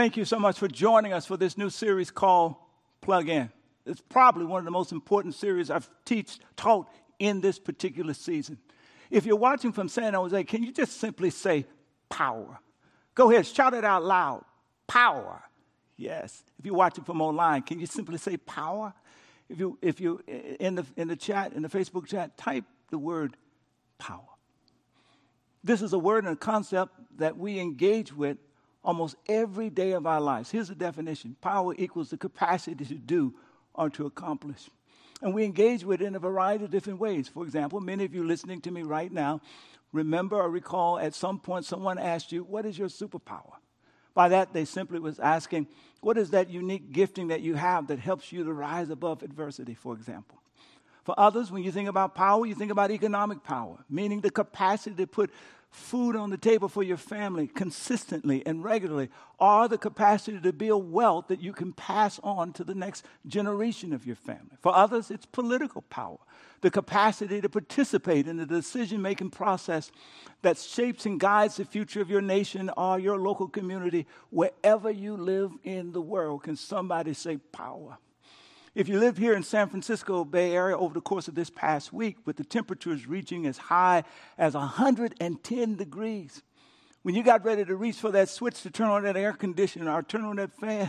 Thank you so much for joining us for this new series called Plug In. It's probably one of the most important series I've teach, taught in this particular season. If you're watching from San Jose, can you just simply say power? Go ahead, shout it out loud. Power. Yes. If you're watching from online, can you simply say power? If you if you in the in the chat, in the Facebook chat, type the word power. This is a word and a concept that we engage with almost every day of our lives. Here's the definition power equals the capacity to do or to accomplish. And we engage with it in a variety of different ways. For example, many of you listening to me right now remember or recall at some point someone asked you, What is your superpower? By that, they simply was asking, What is that unique gifting that you have that helps you to rise above adversity, for example? For others, when you think about power, you think about economic power, meaning the capacity to put food on the table for your family consistently and regularly, or the capacity to build wealth that you can pass on to the next generation of your family. For others, it's political power, the capacity to participate in the decision making process that shapes and guides the future of your nation or your local community wherever you live in the world. Can somebody say power? If you live here in San Francisco Bay Area over the course of this past week, with the temperatures reaching as high as 110 degrees, when you got ready to reach for that switch to turn on that air conditioner or turn on that fan,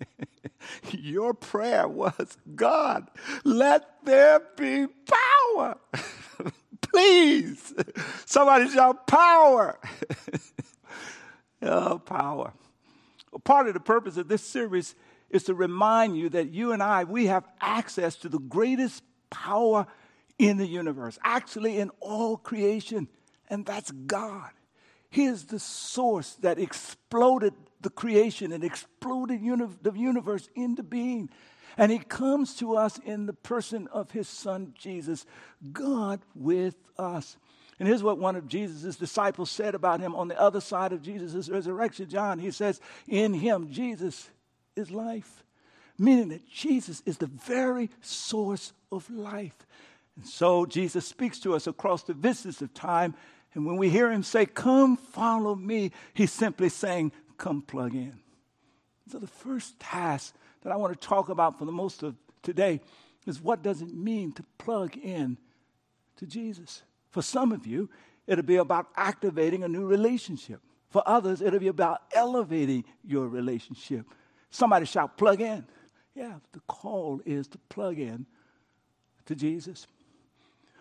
your prayer was, God, let there be power. Please. Somebody shout power. oh, power. Part of the purpose of this series is to remind you that you and I, we have access to the greatest power in the universe, actually in all creation, and that's God. He is the source that exploded the creation and exploded uni- the universe into being. And he comes to us in the person of his son Jesus, God with us. And here's what one of Jesus' disciples said about him on the other side of Jesus' resurrection. John, he says, In him, Jesus, is life, meaning that Jesus is the very source of life. And so Jesus speaks to us across the vistas of time. And when we hear him say, Come follow me, he's simply saying, Come plug in. So the first task that I want to talk about for the most of today is what does it mean to plug in to Jesus? For some of you, it'll be about activating a new relationship. For others, it'll be about elevating your relationship. Somebody shout, plug in. Yeah, the call is to plug in to Jesus.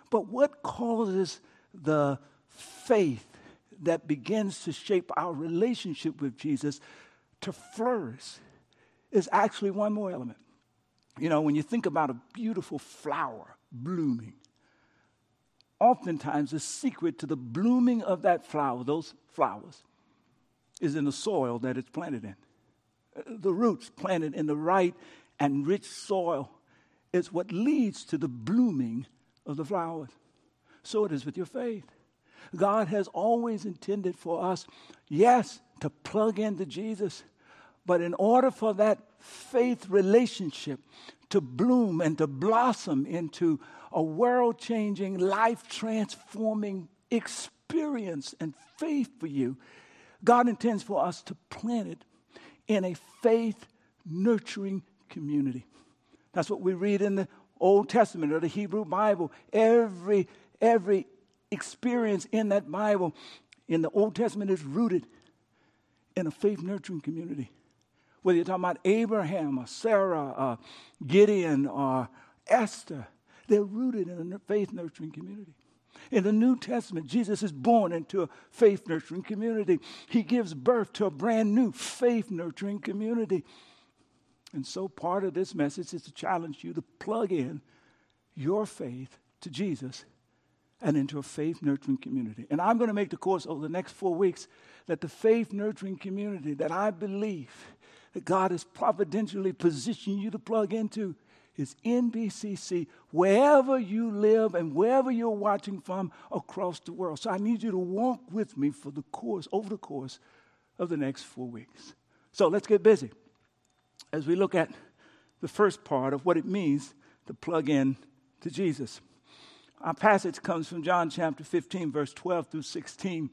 But what causes the faith that begins to shape our relationship with Jesus to flourish is actually one more element. You know, when you think about a beautiful flower blooming, oftentimes the secret to the blooming of that flower, those flowers, is in the soil that it's planted in the roots planted in the right and rich soil is what leads to the blooming of the flowers. So it is with your faith. God has always intended for us, yes, to plug into Jesus, but in order for that faith relationship to bloom and to blossom into a world changing, life transforming experience and faith for you, God intends for us to plant it in a faith nurturing community. That's what we read in the Old Testament or the Hebrew Bible. Every, every experience in that Bible in the Old Testament is rooted in a faith nurturing community. Whether you're talking about Abraham or Sarah or Gideon or Esther, they're rooted in a faith nurturing community. In the New Testament, Jesus is born into a faith nurturing community. He gives birth to a brand new faith nurturing community. And so, part of this message is to challenge you to plug in your faith to Jesus and into a faith nurturing community. And I'm going to make the course over the next four weeks that the faith nurturing community that I believe that God has providentially positioned you to plug into is NBCC, wherever you live and wherever you're watching from across the world. So I need you to walk with me for the course, over the course of the next four weeks. So let's get busy as we look at the first part of what it means to plug in to Jesus. Our passage comes from John chapter 15, verse 12 through 16.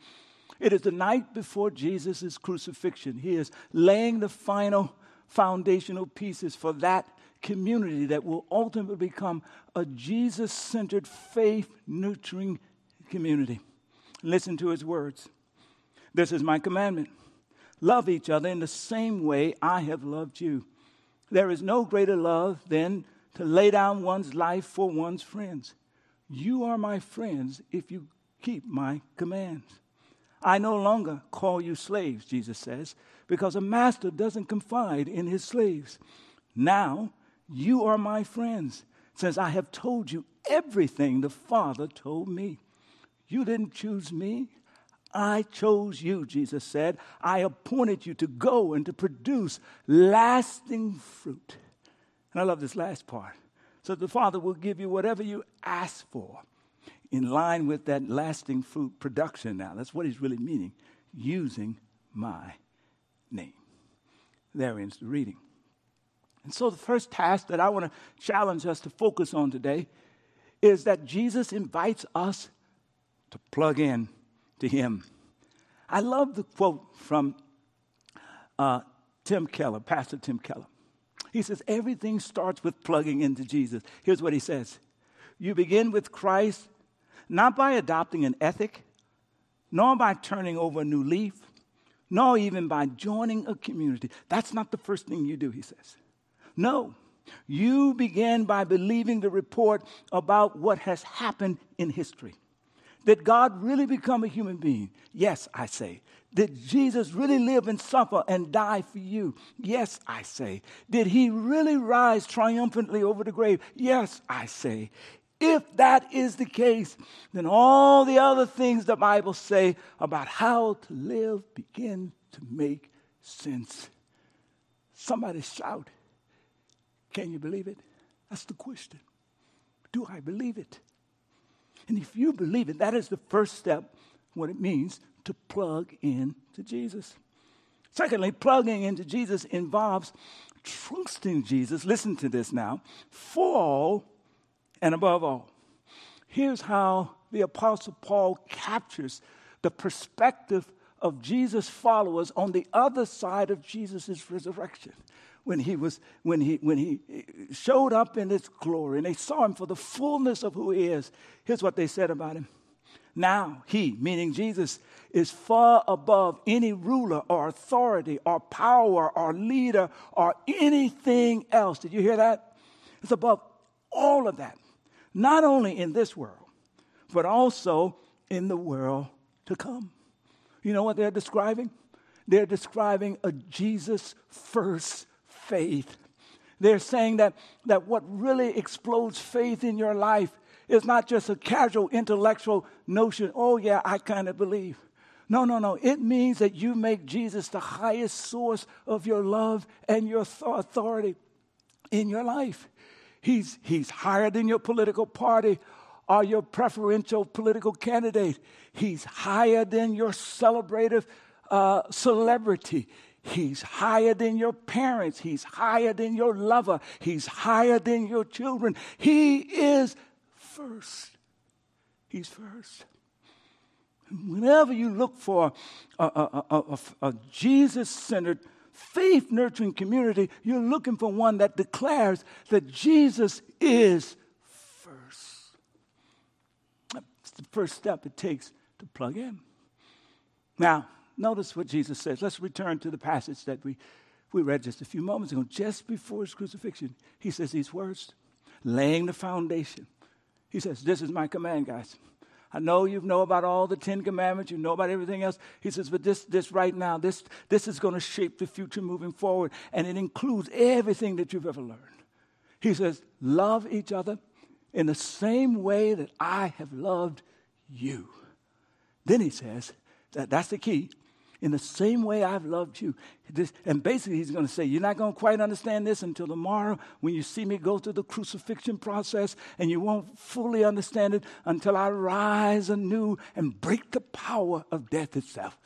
It is the night before Jesus' crucifixion. He is laying the final foundational pieces for that community that will ultimately become a Jesus centered, faith nurturing community. Listen to his words. This is my commandment love each other in the same way I have loved you. There is no greater love than to lay down one's life for one's friends. You are my friends if you keep my commands. I no longer call you slaves, Jesus says, because a master doesn't confide in his slaves. Now you are my friends, since I have told you everything the Father told me. You didn't choose me. I chose you, Jesus said. I appointed you to go and to produce lasting fruit. And I love this last part. So the Father will give you whatever you ask for in line with that lasting fruit production now. That's what he's really meaning, using my name. There ends the reading. And so the first task that I want to challenge us to focus on today is that Jesus invites us to plug in to him. I love the quote from uh, Tim Keller, Pastor Tim Keller. He says, Everything starts with plugging into Jesus. Here's what he says You begin with Christ not by adopting an ethic, nor by turning over a new leaf, nor even by joining a community. That's not the first thing you do, he says. No, you begin by believing the report about what has happened in history. Did God really become a human being? Yes, I say. Did Jesus really live and suffer and die for you? Yes, I say. Did he really rise triumphantly over the grave? Yes, I say. If that is the case, then all the other things the Bible say about how to live begin to make sense. Somebody shout, Can you believe it? That's the question. Do I believe it? And if you believe it, that is the first step, what it means to plug in to Jesus. Secondly, plugging into Jesus involves trusting Jesus, listen to this now, for all and above all. Here's how the Apostle Paul captures the perspective of Jesus' followers on the other side of Jesus' resurrection. When he, was, when, he, when he showed up in his glory and they saw him for the fullness of who he is, here's what they said about him. Now, he, meaning Jesus, is far above any ruler or authority or power or leader or anything else. Did you hear that? It's above all of that not only in this world, but also in the world to come. You know what they're describing? They're describing a Jesus first faith. They're saying that, that what really explodes faith in your life is not just a casual intellectual notion, oh, yeah, I kind of believe. No, no, no. It means that you make Jesus the highest source of your love and your authority in your life. He's, he's higher than your political party or your preferential political candidate. He's higher than your celebrative uh, celebrity. He's higher than your parents. He's higher than your lover. He's higher than your children. He is first. He's first. Whenever you look for a, a, a, a Jesus centered faith nurturing community, you're looking for one that declares that Jesus is first. That's the first step it takes to plug in. Now, notice what Jesus says. Let's return to the passage that we, we read just a few moments ago, just before his crucifixion. He says these words, laying the foundation. He says, This is my command, guys. I know you know about all the Ten Commandments, you know about everything else. He says, but this, this right now, this, this is going to shape the future moving forward, and it includes everything that you've ever learned. He says, love each other in the same way that I have loved you. Then he says, that, that's the key in the same way I've loved you. This, and basically, he's going to say, You're not going to quite understand this until tomorrow when you see me go through the crucifixion process, and you won't fully understand it until I rise anew and break the power of death itself.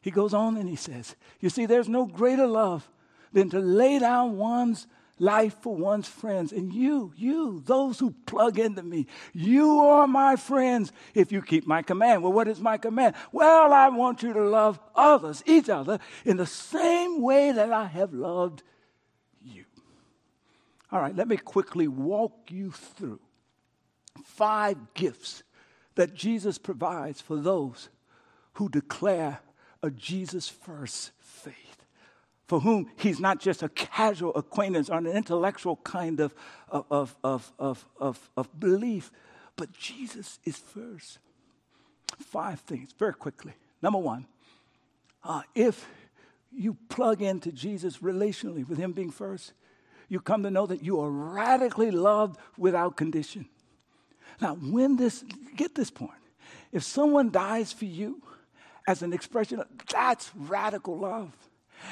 He goes on and he says, You see, there's no greater love than to lay down one's life for one's friends. And you, you, those who plug into me, you are my friends if you keep my command. Well, what is my command? Well, I want you to love others, each other, in the same way that I have loved you. All right, let me quickly walk you through five gifts that Jesus provides for those who declare a Jesus first for whom he's not just a casual acquaintance or an intellectual kind of, of, of, of, of, of belief, but Jesus is first. Five things, very quickly. Number one, uh, if you plug into Jesus relationally with him being first, you come to know that you are radically loved without condition. Now, when this, get this point, if someone dies for you as an expression of, that's radical love.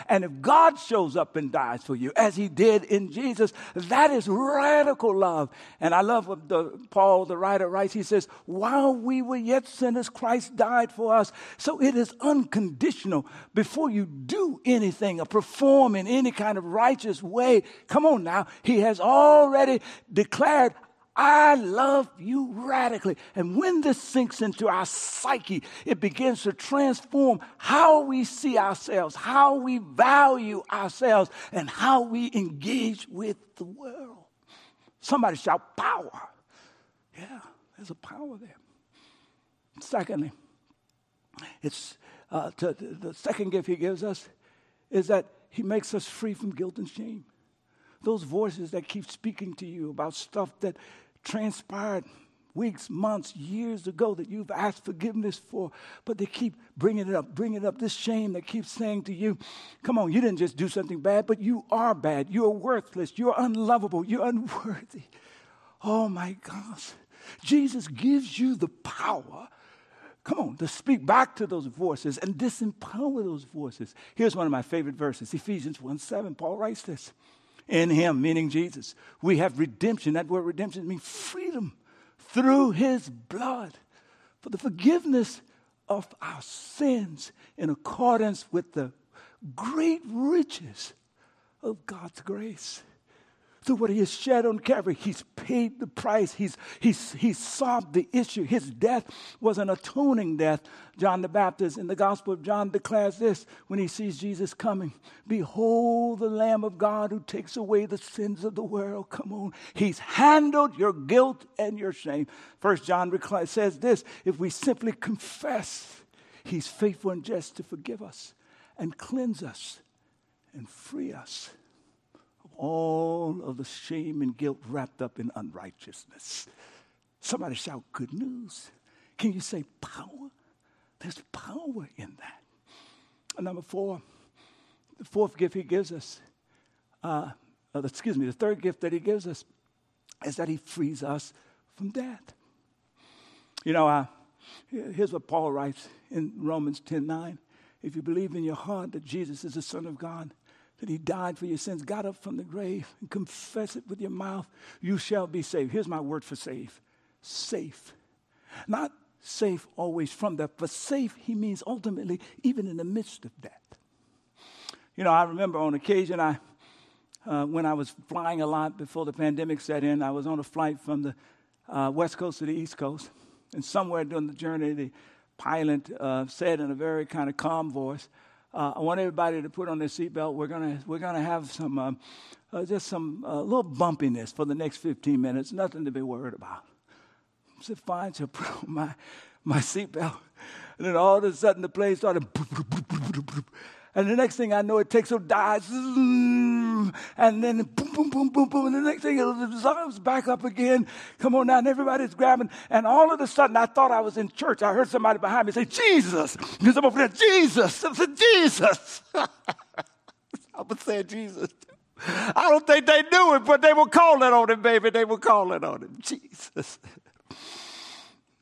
And if God shows up and dies for you, as he did in Jesus, that is radical love. And I love what the, Paul, the writer, writes. He says, While we were yet sinners, Christ died for us. So it is unconditional. Before you do anything or perform in any kind of righteous way, come on now, he has already declared, I love you radically. And when this sinks into our psyche, it begins to transform how we see ourselves, how we value ourselves, and how we engage with the world. Somebody shout power. Yeah, there's a power there. Secondly, it's uh, to, the second gift he gives us is that he makes us free from guilt and shame. Those voices that keep speaking to you about stuff that transpired weeks, months, years ago that you've asked forgiveness for, but they keep bringing it up, bringing it up. This shame that keeps saying to you, come on, you didn't just do something bad, but you are bad. You're worthless. You're unlovable. You're unworthy. Oh my gosh. Jesus gives you the power. Come on, to speak back to those voices and disempower those voices. Here's one of my favorite verses Ephesians 1 7. Paul writes this in him, meaning Jesus. We have redemption. That word redemption means freedom through his blood for the forgiveness of our sins in accordance with the great riches of God's grace through what he has shed on Calvary. He's paid the price. He's, he's, he's solved the issue. His death was an atoning death. John the Baptist in the Gospel of John declares this when he sees Jesus coming Behold the Lamb of God who takes away the sins of the world. Come on. He's handled your guilt and your shame. First John says this if we simply confess, he's faithful and just to forgive us and cleanse us and free us all of the shame and guilt wrapped up in unrighteousness. Somebody shout good news. Can you say power? There's power in that. And number four, the fourth gift he gives us, uh, uh, excuse me, the third gift that he gives us is that he frees us from death. You know, uh, here's what Paul writes in Romans 10 9. If you believe in your heart that Jesus is the Son of God, that he died for your sins, got up from the grave, and confess it with your mouth, you shall be saved. Here's my word for safe safe. Not safe always from death, but safe, he means ultimately even in the midst of death. You know, I remember on occasion, I, uh, when I was flying a lot before the pandemic set in, I was on a flight from the uh, west coast to the east coast, and somewhere during the journey, the pilot uh, said in a very kind of calm voice, uh, I want everybody to put on their seatbelt. We're gonna we're gonna have some um, uh, just some uh, little bumpiness for the next 15 minutes. Nothing to be worried about. I said, fine. So put on my my seatbelt, and then all of a sudden the plane started. And the next thing I know, it takes a dive, and then boom, boom, boom, boom, boom. And the next thing, it was back up again. Come on now, and everybody's grabbing. And all of a sudden, I thought I was in church. I heard somebody behind me say, Jesus. Because I'm over there, Jesus. I said, Jesus. I was saying, Jesus. I don't think they knew it, but they were calling on him, baby. They were calling on him. Jesus.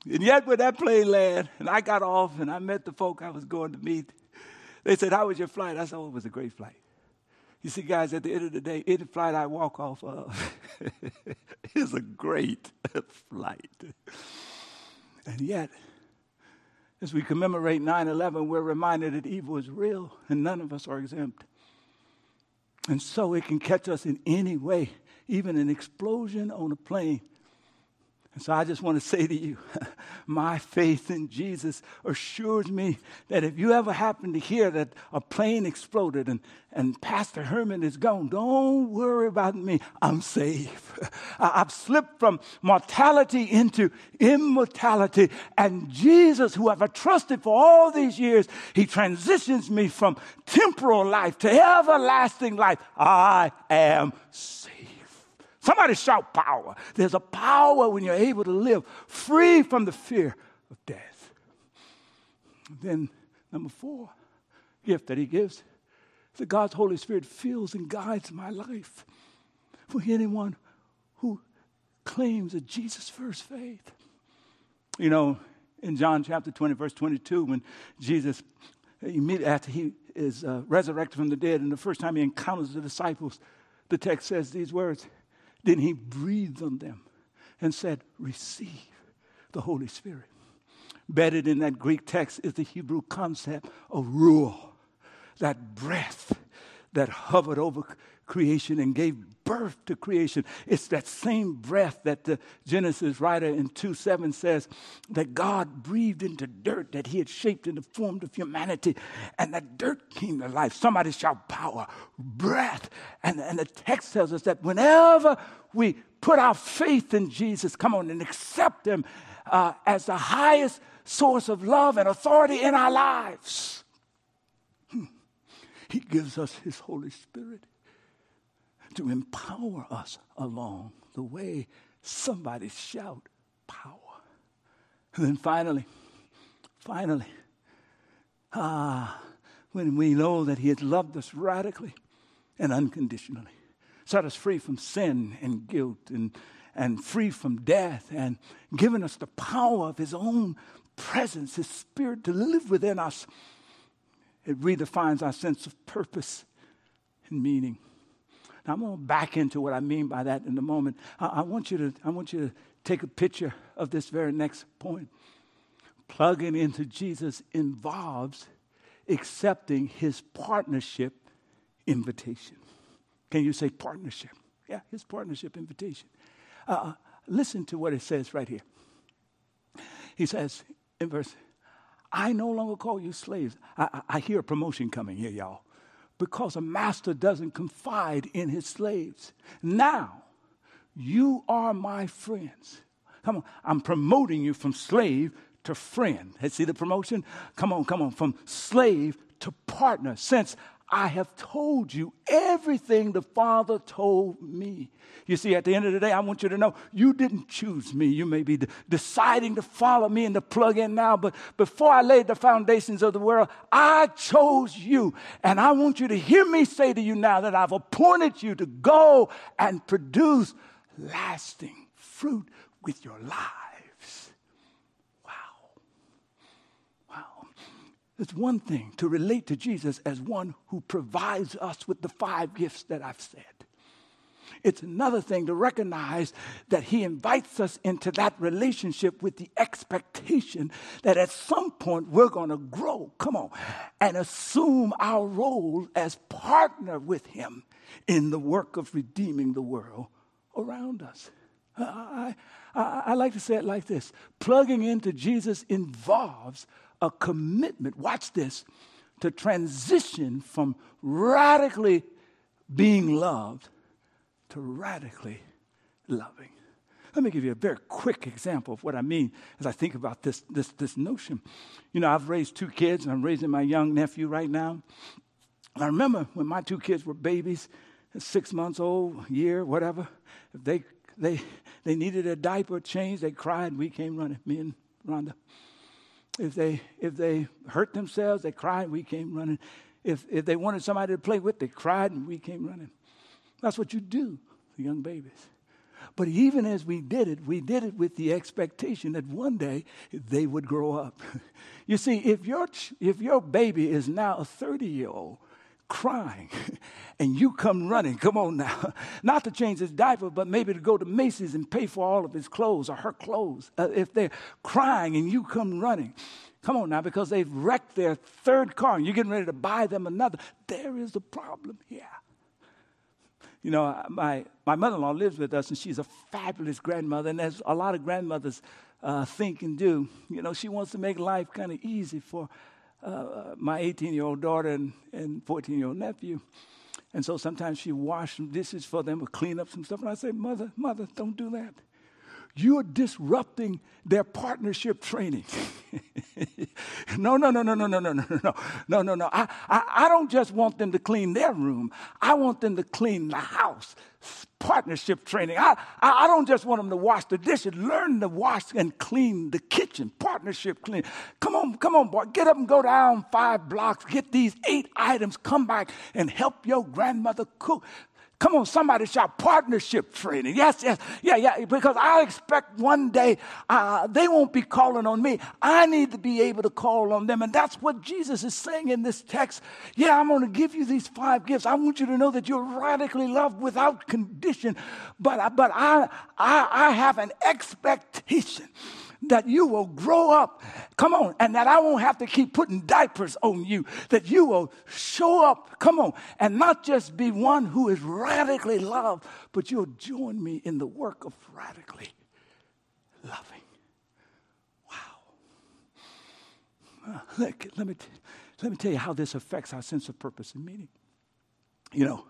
And yet, when that plane landed, and I got off and I met the folk I was going to meet, they said, How was your flight? I said, Oh, it was a great flight. You see, guys, at the end of the day, any flight I walk off of is a great flight. And yet, as we commemorate 9 11, we're reminded that evil is real and none of us are exempt. And so it can catch us in any way, even an explosion on a plane and so I just want to say to you, my faith in Jesus assures me that if you ever happen to hear that a plane exploded and, and Pastor Hurmon is gone, don't worry about me. I'm safe. I've slipped from mortality into immortality. And Jesus, who I've trusted for all these years, he transitions me from temporal life to everlasting life. I am safe. Somebody shout power. There's a power when you're able to live free from the fear of death. Then, number four, gift that he gives that God's Holy Spirit fills and guides my life. For anyone who claims a Jesus first faith. You know, in John chapter 20, verse 22, when Jesus, immediately after he is uh, resurrected from the dead, and the first time he encounters the disciples, the text says these words then he breathed on them and said, Receive the Holy Spirit. Embedded in that Greek text is the Hebrew concept of ruah, that breath that hovered over creation and gave birth to creation. It's that same breath that the Genesis writer in 2 7 says that God breathed into dirt that he had shaped in the form of humanity, and that dirt came to life. Somebody shout power, breath. And, and the text tells us that whenever we put our faith in Jesus, come on, and accept him uh, as the highest source of love and authority in our lives, hmm, he gives us his Holy Spirit to empower us along the way. Somebody shout power. And then finally, finally, ah, when we know that He has loved us radically and unconditionally, set us free from sin and guilt and, and free from death, and given us the power of His own presence, His Spirit to live within us, it redefines our sense of purpose and meaning. Now, I'm going to back into what I mean by that in a moment. I, I, want you to, I want you to take a picture of this very next point. Plugging into Jesus involves accepting his partnership invitation. Can you say partnership? Yeah, his partnership invitation. Uh, uh listen to what it says right here. He says in verse, I no longer call you slaves. I, I, I hear a promotion coming here, y'all because a master doesn't confide in his slaves. Now, you are my friends. Come on, I'm promoting you from slave to friend. See the promotion? Come on, come on, from slave to partner. Since I have told you everything the Father told me. You see, at the end of the day, I want you to know you didn't choose me. You may be de- deciding to follow me and to plug in now, but before I laid the foundations of the world, I chose you. And I want you to hear me say to you now that I've appointed you to go and produce lasting fruit with your life. It's one thing to relate to Jesus as one who provides us with the five gifts that I've said. It's another thing to recognize that He invites us into that relationship with the expectation that at some point we're going to grow, come on, and assume our role as partner with Him in the work of redeeming the world around us. I, I, I like to say it like this plugging into Jesus involves a commitment, watch this, to transition from radically being loved to radically loving. Let me give you a very quick example of what I mean as I think about this, this, this notion. You know, I've raised two kids, and I'm raising my young nephew right now. And I remember when my two kids were babies, six months old, year, whatever, if they, they, they needed a diaper change, they cried, we came running, me and Rhonda. If they, if they hurt themselves, they cried, we came running. If, if they wanted somebody to play with, they cried and we came running. That's what you do for young babies. But even as we did it, we did it with the expectation that one day they would grow up. you see, if your, if your baby is now a 30 year old, crying and you come running. Come on now. Not to change his diaper, but maybe to go to Macy's and pay for all of his clothes or her clothes. Uh, if they're crying and you come running. Come on now, because they've wrecked their third car and you're getting ready to buy them another. There is a problem here. You know, my, my mother in law lives with us, and she's a fabulous grandmother, and as a lot of grandmothers uh, think and do, you know, she wants to make life kind of easy for uh, my 18 year old daughter and 14 year old nephew. And so sometimes she washes dishes for them or clean up some stuff. And I say, Mother, Mother, don't do that. You're disrupting their partnership training. no, no, no, no, no, no, no, no, no, no, no, no. I, I, I don't just want them to clean their room. I want them to clean the house. Partnership training. I, I, I don't just want them to wash the dishes. Learn to wash and clean the kitchen. Partnership clean. Come on, come on, boy. Get up and go down five blocks. Get these eight items. Come back and help your grandmother cook. Come on, somebody shout partnership training. Yes, yes, yeah, yeah, because I expect one day uh, they won't be calling on me. I need to be able to call on them. And that's what Jesus is saying in this text. Yeah, I'm going to give you these five gifts. I want you to know that you're radically loved without condition. But, but I, I, I have an expectation that you will grow up. Come on. And that I won't have to keep putting diapers on you. That you will show up. Come on. And not just be one who is radically loved, but you'll join me in the work of radically loving. Wow. Uh, let, let, me t- let me tell you how this affects our sense of purpose and meaning. You know,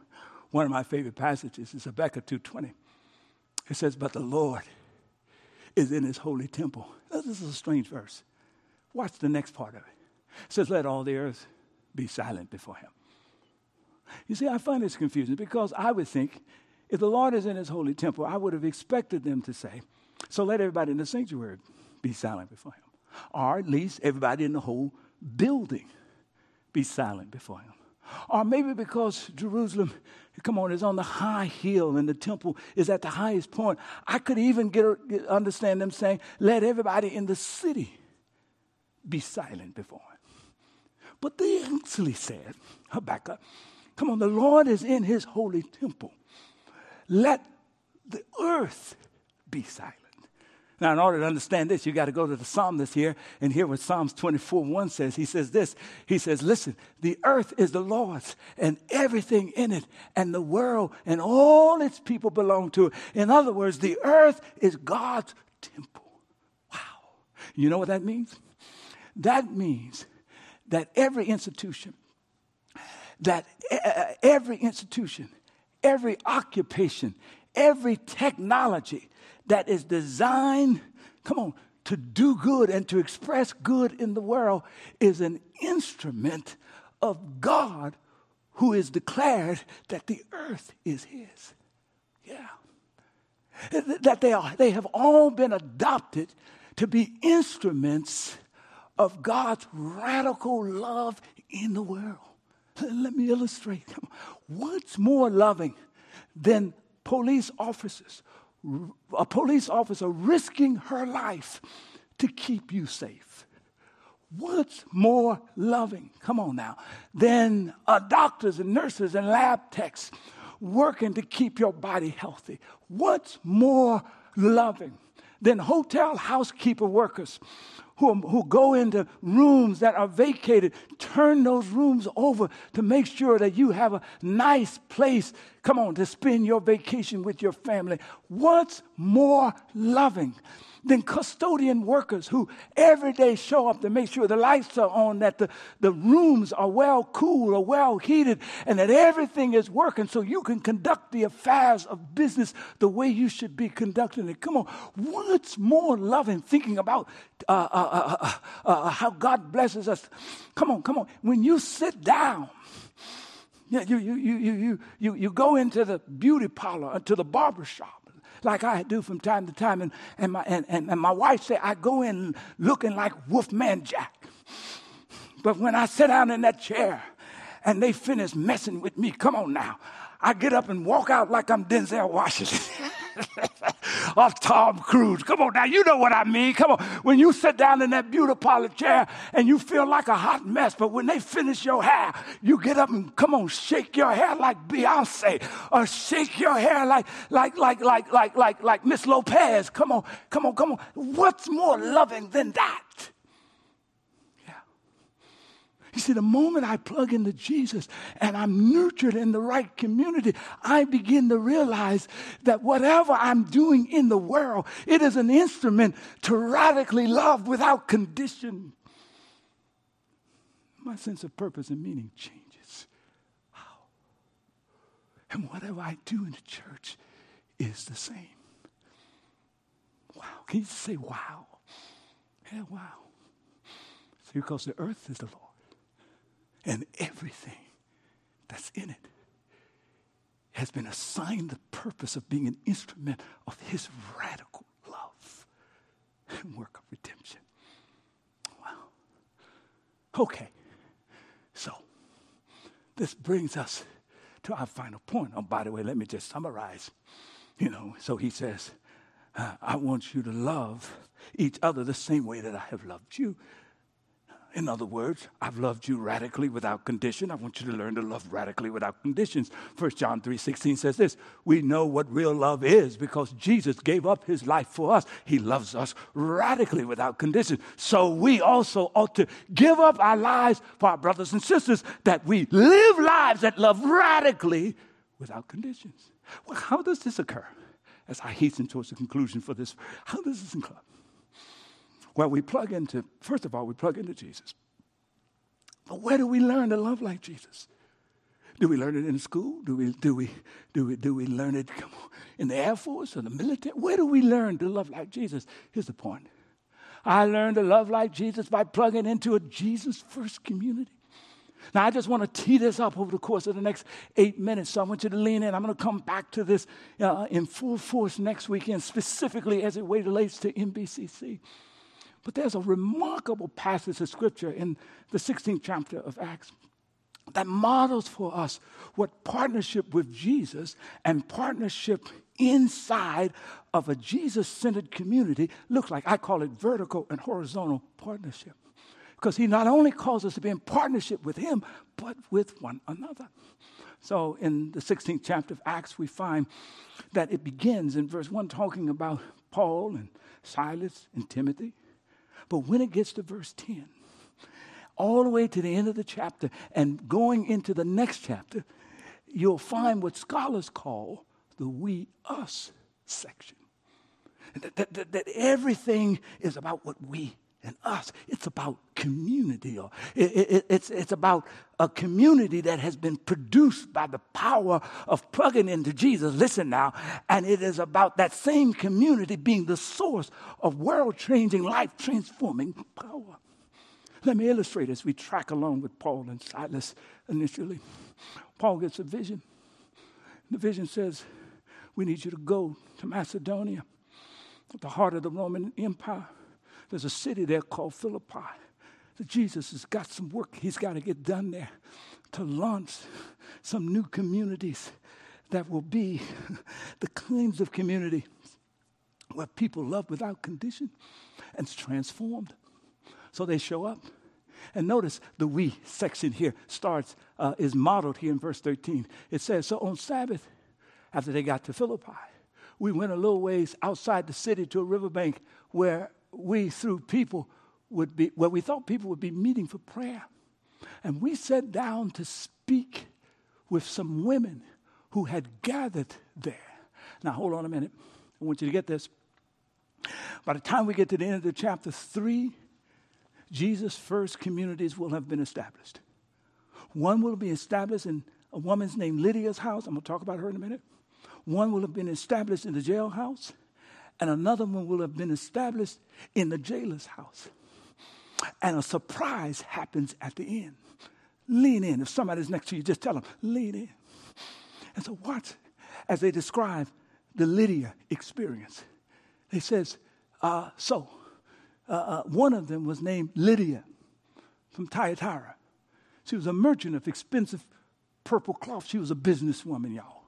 one of my favorite passages is Habakkuk 2.20. It says, but the Lord is in his holy temple. Uh, this is a strange verse. Watch the next part of it. It says, Let all the earth be silent before him. You see, I find this confusing because I would think if the Lord is in his holy temple, I would have expected them to say, So let everybody in the sanctuary be silent before him. Or at least everybody in the whole building be silent before him. Or maybe because Jerusalem, come on, is on the high hill and the temple is at the highest point. I could even get, understand them saying, let everybody in the city be silent before him. But they actually said, Habakkuk, come on, the Lord is in his holy temple. Let the earth be silent. Now, in order to understand this, you got to go to the psalmist here and hear what Psalms 24 1 says. He says this He says, Listen, the earth is the Lord's and everything in it, and the world and all its people belong to it. In other words, the earth is God's temple. Wow. You know what that means? That means that every institution, that eh, eh, every institution, every occupation, every technology, that is designed, come on, to do good and to express good in the world is an instrument of God who is declared that the earth is his. Yeah. That they, are, they have all been adopted to be instruments of God's radical love in the world. Let me illustrate. What's more loving than police officers a police officer risking her life to keep you safe. What's more loving, come on now, than uh, doctors and nurses and lab techs working to keep your body healthy? What's more loving than hotel housekeeper workers who, who go into rooms that are vacated, turn those rooms over to make sure that you have a nice place, come on, to spend your vacation with your family. What's more loving? Than custodian workers who every day show up to make sure the lights are on, that the, the rooms are well cooled or well heated, and that everything is working so you can conduct the affairs of business the way you should be conducting it. Come on, what's more loving thinking about uh, uh, uh, uh, how God blesses us? Come on, come on. When you sit down, you, you, you, you, you, you, you go into the beauty parlor, to the barber shop like I do from time to time. And, and, my, and, and, and my wife said, I go in looking like Wolfman Jack. But when I sit down in that chair and they finish messing with me, come on now, I get up and walk out like I'm Denzel Washington. or Tom Cruise. Come on now, you know what I mean. Come on. When you sit down in that beauty parlor chair and you feel like a hot mess, but when they finish your hair, you get up and come on, shake your hair like Beyonce, or shake your hair like like like like like like like Miss Lopez. Come on, come on, come on. What's more loving than that? See, the moment I plug into Jesus and I'm nurtured in the right community, I begin to realize that whatever I'm doing in the world, it is an instrument to radically love without condition. My sense of purpose and meaning changes. Wow. And whatever I do in the church is the same. Wow. Can you say wow? Yeah, wow. See, because the earth is the Lord and everything that's in it has been assigned the purpose of being an instrument of his radical love and work of redemption. Wow. Okay. So, this brings us to our final point. Oh, by the way, let me just summarize. You know, so he says, uh, I want you to love each other the same way that I have loved you. In other words, I've loved you radically without condition. I want you to learn to love radically without conditions. 1 John 3:16 says this, we know what real love is because Jesus gave up his life for us. He loves us radically without condition. So we also ought to give up our lives for our brothers and sisters that we live lives that love radically without conditions. Well, how does this occur? As I hasten towards the conclusion for this, how does this occur? Well, we plug into, first of all, we plug into Jesus. But where do we learn to love like Jesus? Do we learn it in school? Do we, do we, do we, do we learn it in the Air Force or the military? Where do we learn to love like Jesus? Here's the point. I learned to love like Jesus by plugging into a Jesus first community. Now, I just want to tee this up over the course of the next eight minutes, so I want you to lean in. I'm going to come back to this uh, in full force next weekend, specifically as it relates to NBCC. But there's a remarkable passage of scripture in the 16th chapter of Acts that models for us what partnership with Jesus and partnership inside of a Jesus centered community looks like. I call it vertical and horizontal partnership. Because he not only calls us to be in partnership with him, but with one another. So in the 16th chapter of Acts, we find that it begins in verse 1 talking about Paul and Silas and Timothy. But when it gets to verse 10, all the way to the end of the chapter and going into the next chapter, you'll find what scholars call the we us section. That, that, that, everything is about what we and us. It's about community. It, it, it's, it's about a community that has been produced by the power of plugging into Jesus. Listen now. And it is about that same community being the source of world changing, life transforming power. Let me illustrate as we track along with Paul and Silas initially. Paul gets a vision. The vision says, We need you to go to Macedonia, the heart of the Roman Empire there's a city there called Philippi. That Jesus has got some work he's got to get done there to launch some new communities that will be the kinds of community where people love without condition and it's transformed. So they show up. And notice the we section here starts, uh, is modeled here in verse 13. It says, So on Sabbath, after they got to Philippi, we went a little ways outside the city to a riverbank where we, through people, would be, where we thought people would be meeting for prayer. And we sat down to speak with some women who had gathered there. Now, hold on a minute. I want you to get this. By the time we get to the end of chapter three, Jesus' first communities will have been established. One will be established in a woman's named Lydia's house. I'm going to talk about her in a minute. One will have been established in the jailhouse and another one will have been established in the jailer's house. And a surprise happens at the end. Lean in. If somebody's next to you, just tell them, lean in. And so, watch as they describe the Lydia experience. They says, uh, so uh, uh, one of them was named Lydia from Thyatira. She was a merchant of expensive purple cloth. She was a businesswoman, y'all,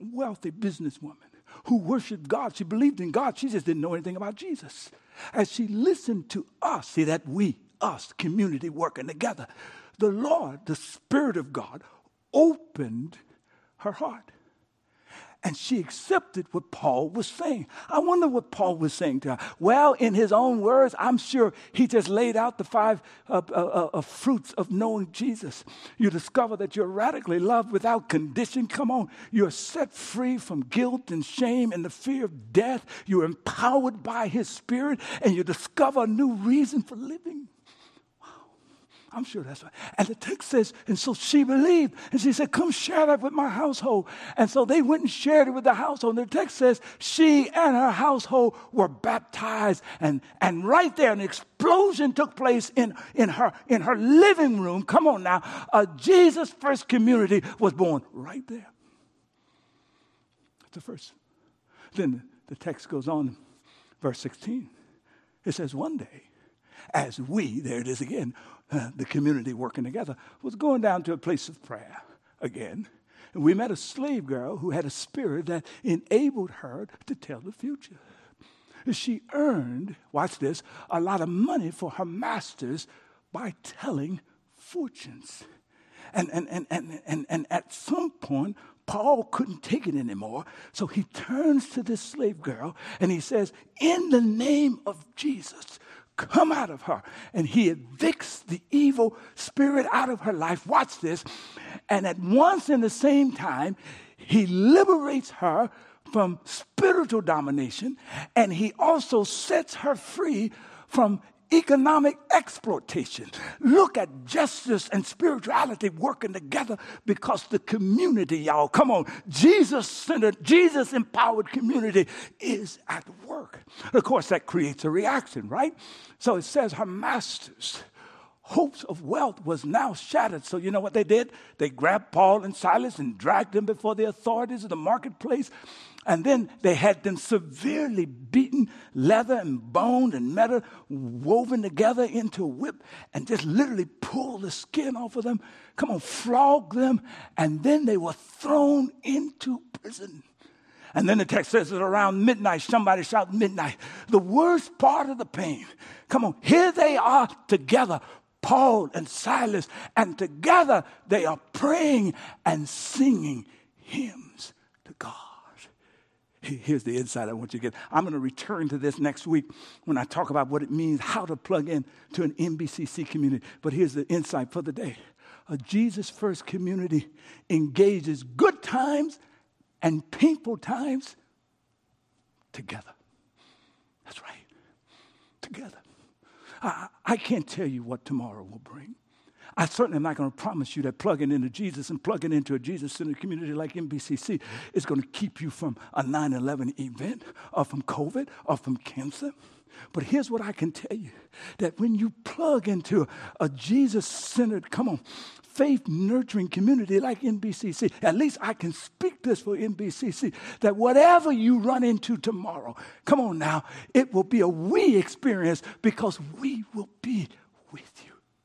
wealthy businesswoman who worshiped God. She believed in God. She just didn't know anything about Jesus. As she listened to us, see that we, us, community working together, the Lord, the Spirit of God, opened her heart. And she accepted what Paul was saying. I wonder what Paul was saying to her. Well, in his own words, I'm sure he just laid out the five uh, uh, uh, uh, fruits of knowing Jesus. You discover that you're radically loved without condition. Come on. You're set free from guilt and shame and the fear of death. You're empowered by his spirit, and you discover a new reason for living. I'm sure that's right. And the text says, and so she believed. And she said, Come share that with my household. And so they went and shared it with the household. And the text says, She and her household were baptized. And, and right there, an explosion took place in, in, her, in her living room. Come on now. A Jesus First community was born right there. That's the first. Then the text goes on, verse 16. It says, One day, as we, there it is again, the community working together, was going down to a place of prayer again. And we met a slave girl who had a spirit that enabled her to tell the future. She earned, watch this, a lot of money for her masters by telling fortunes. And, and, and, and, and, and at some point, Paul couldn't take it anymore. So he turns to this slave girl and he says, In the name of Jesus, come out of her. And he evicts the evil spirit out of her life. Watch this. And at once in the same time, he liberates her from spiritual domination and he also sets her free from economic exploitation. Look at justice and spirituality working together because the community, y'all, come on, Jesus centered, Jesus empowered community is at work. Of course, that creates a reaction, right? So it says her masters hopes of wealth was now shattered. So, you know what they did? They grabbed Paul and Silas and dragged them before the authorities of the marketplace. And then they had them severely beaten, leather and bone and metal woven together into a whip, and just literally pull the skin off of them. Come on, flog them. And then they were thrown into prison. And then the text says that around midnight, somebody shouted midnight. The worst part of the pain. Come on, here they are together, Paul and Silas, and together they are praying and singing hymns to God. Here's the insight I want you to get. I'm going to return to this next week when I talk about what it means, how to plug in to an NBCC community. But here's the insight for the day a Jesus first community engages good times and painful times together. That's right, together. I, I can't tell you what tomorrow will bring. I certainly am not going to promise you that plugging into Jesus and plugging into a Jesus centered community like NBCC is going to keep you from a 9 11 event or from COVID or from cancer. But here's what I can tell you that when you plug into a Jesus centered, come on, faith nurturing community like NBCC, at least I can speak this for NBCC, that whatever you run into tomorrow, come on now, it will be a we experience because we will be.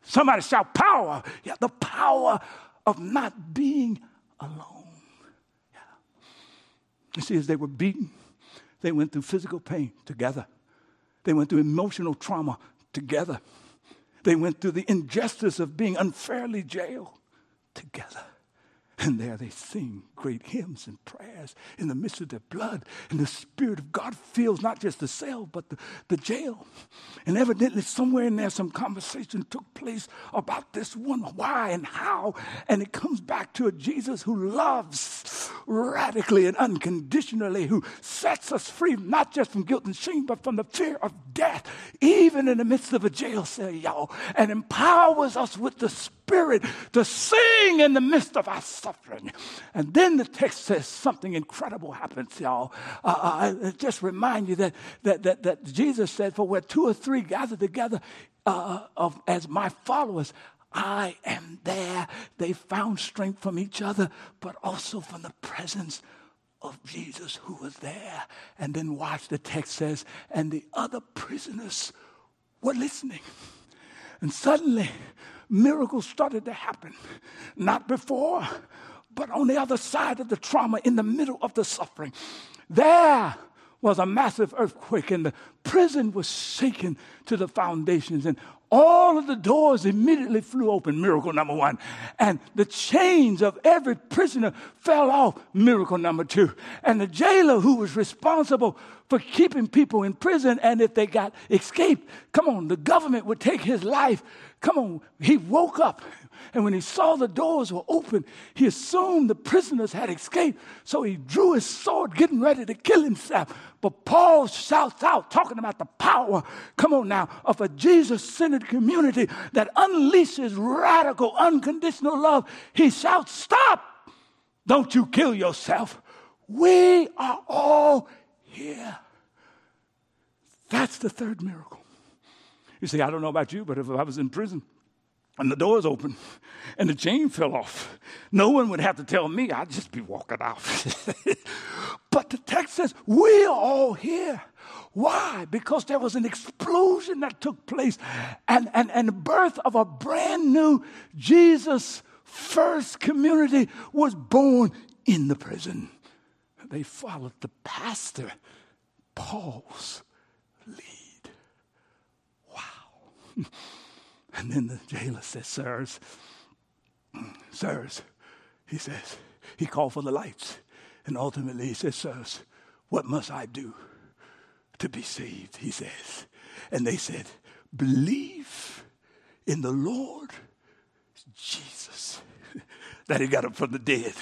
Somebody shout power. Yeah, the power of not being alone. Yeah. You see, as they were beaten, they went through physical pain together. They went through emotional trauma together. They went through the injustice of being unfairly jailed together. And there they sing great hymns and prayers in the midst of their blood. And the Spirit of God fills not just the cell, but the, the jail. And evidently, somewhere in there, some conversation took place about this one why and how. And it comes back to a Jesus who loves radically and unconditionally, who sets us free, not just from guilt and shame, but from the fear of death, even in the midst of a jail cell, y'all, and empowers us with the Spirit to sing in the midst of our suffering. And then the text says something incredible happens, y'all. Uh, uh, just remind you that, that, that, that Jesus said, For where two or three gather together uh, of, as my followers, I am there. They found strength from each other, but also from the presence of Jesus who was there. And then watch the text says, and the other prisoners were listening. And suddenly, miracles started to happen. Not before, but on the other side of the trauma, in the middle of the suffering. There was a massive earthquake, and the prison was shaken to the foundations, and all of the doors immediately flew open, miracle number one. And the chains of every prisoner fell off, miracle number two. And the jailer who was responsible for keeping people in prison, and if they got escaped, come on, the government would take his life. Come on, he woke up. And when he saw the doors were open, he assumed the prisoners had escaped. So he drew his sword, getting ready to kill himself. But Paul shouts out, talking about the power, come on now, of a Jesus centered community that unleashes radical, unconditional love. He shouts, Stop! Don't you kill yourself. We are all here. That's the third miracle. You see, I don't know about you, but if I was in prison, and the doors open and the chain fell off. No one would have to tell me, I'd just be walking out. but the text says, We're all here. Why? Because there was an explosion that took place and, and, and the birth of a brand new Jesus first community was born in the prison. They followed the pastor, Paul's lead. And then the jailer says, Sirs, sirs, he says, he called for the lights. And ultimately he says, Sirs, what must I do to be saved? He says. And they said, Believe in the Lord Jesus that he got up from the dead,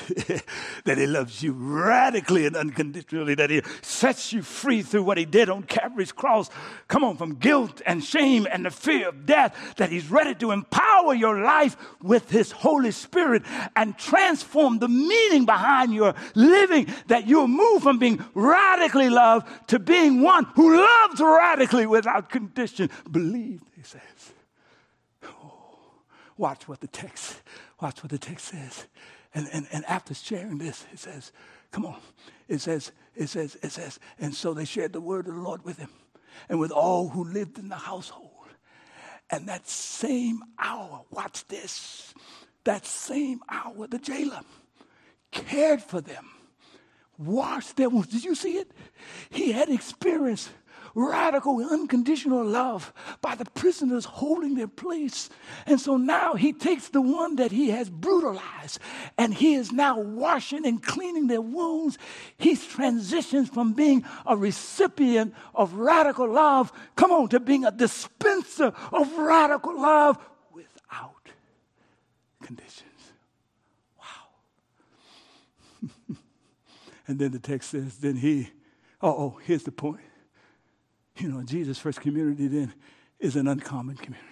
that he loves you radically and unconditionally, that he sets you free through what he did on Calvary's cross. Come on, from guilt and shame and the fear of death, that he's ready to empower your life with his Holy Spirit and transform the meaning behind your living, that you'll move from being radically loved to being one who loves radically without condition. Believe, he says. Watch what the text Watch what the text says. And, and, and after sharing this, it says, come on. It says, it says, it says, and so they shared the word of the Lord with him and with all who lived in the household. And that same hour, watch this, that same hour, the jailer cared for them, washed their wounds. Did you see it? He had experienced radical, unconditional love by the prisoners holding their place. And so now he takes the one that he has brutalized and he is now washing and cleaning their wounds. He transitions from being a recipient of radical love, come on, to being a dispenser of radical love without conditions. Wow. and then the text says, then he, oh, oh, here's the point. You know, Jesus' first community then is an uncommon community.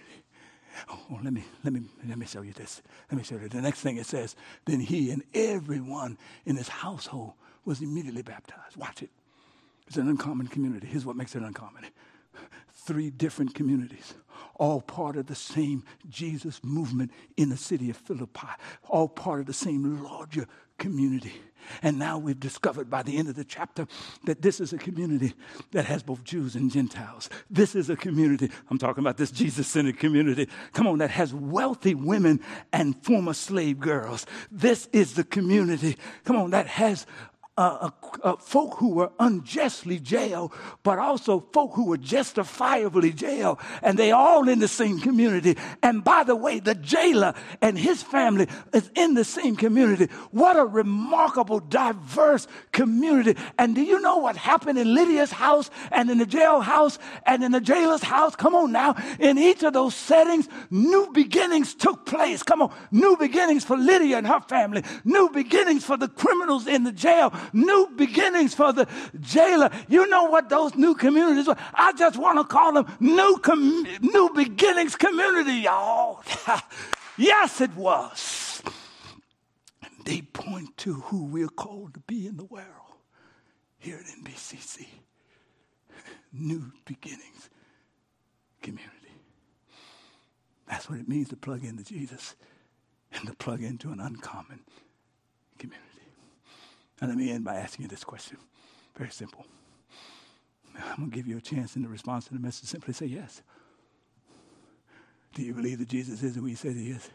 Oh, let me let me let me show you this. Let me show you. The next thing it says, then he and everyone in his household was immediately baptized. Watch it. It's an uncommon community. Here's what makes it uncommon. Three different communities, all part of the same Jesus movement in the city of Philippi, all part of the same larger community. And now we've discovered by the end of the chapter that this is a community that has both Jews and Gentiles. This is a community, I'm talking about this Jesus centered community, come on, that has wealthy women and former slave girls. This is the community, come on, that has uh, uh, uh, folk who were unjustly jailed, but also folk who were justifiably jailed, and they all in the same community. And by the way, the jailer and his family is in the same community. What a remarkable, diverse community. And do you know what happened in Lydia's house and in the jail house and in the jailer's house? Come on now. In each of those settings, new beginnings took place. Come on. New beginnings for Lydia and her family, new beginnings for the criminals in the jail new beginnings for the jailer. You know what those new communities are? I just want to call them new, com- new beginnings community, y'all. yes, it was. They point to who we're called to be in the world here at NBCC. New beginnings community. That's what it means to plug into Jesus and to plug into an uncommon. And let me end by asking you this question. Very simple. I'm going to give you a chance in the response to the message. Simply say yes. Do you believe that Jesus is who he says he is?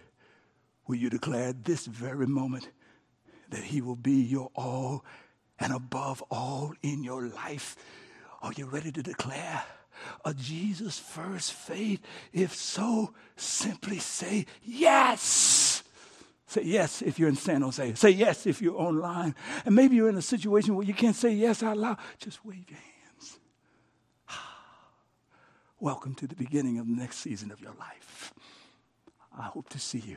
Will you declare this very moment that he will be your all and above all in your life? Are you ready to declare? a Jesus first faith? If so, simply say yes. Say yes if you're in San Jose. Say yes if you're online. And maybe you're in a situation where you can't say yes out loud. Just wave your hands. Welcome to the beginning of the next season of your life. I hope to see you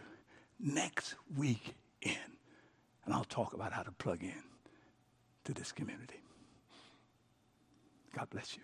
next week in. And I'll talk about how to plug in to this community. God bless you.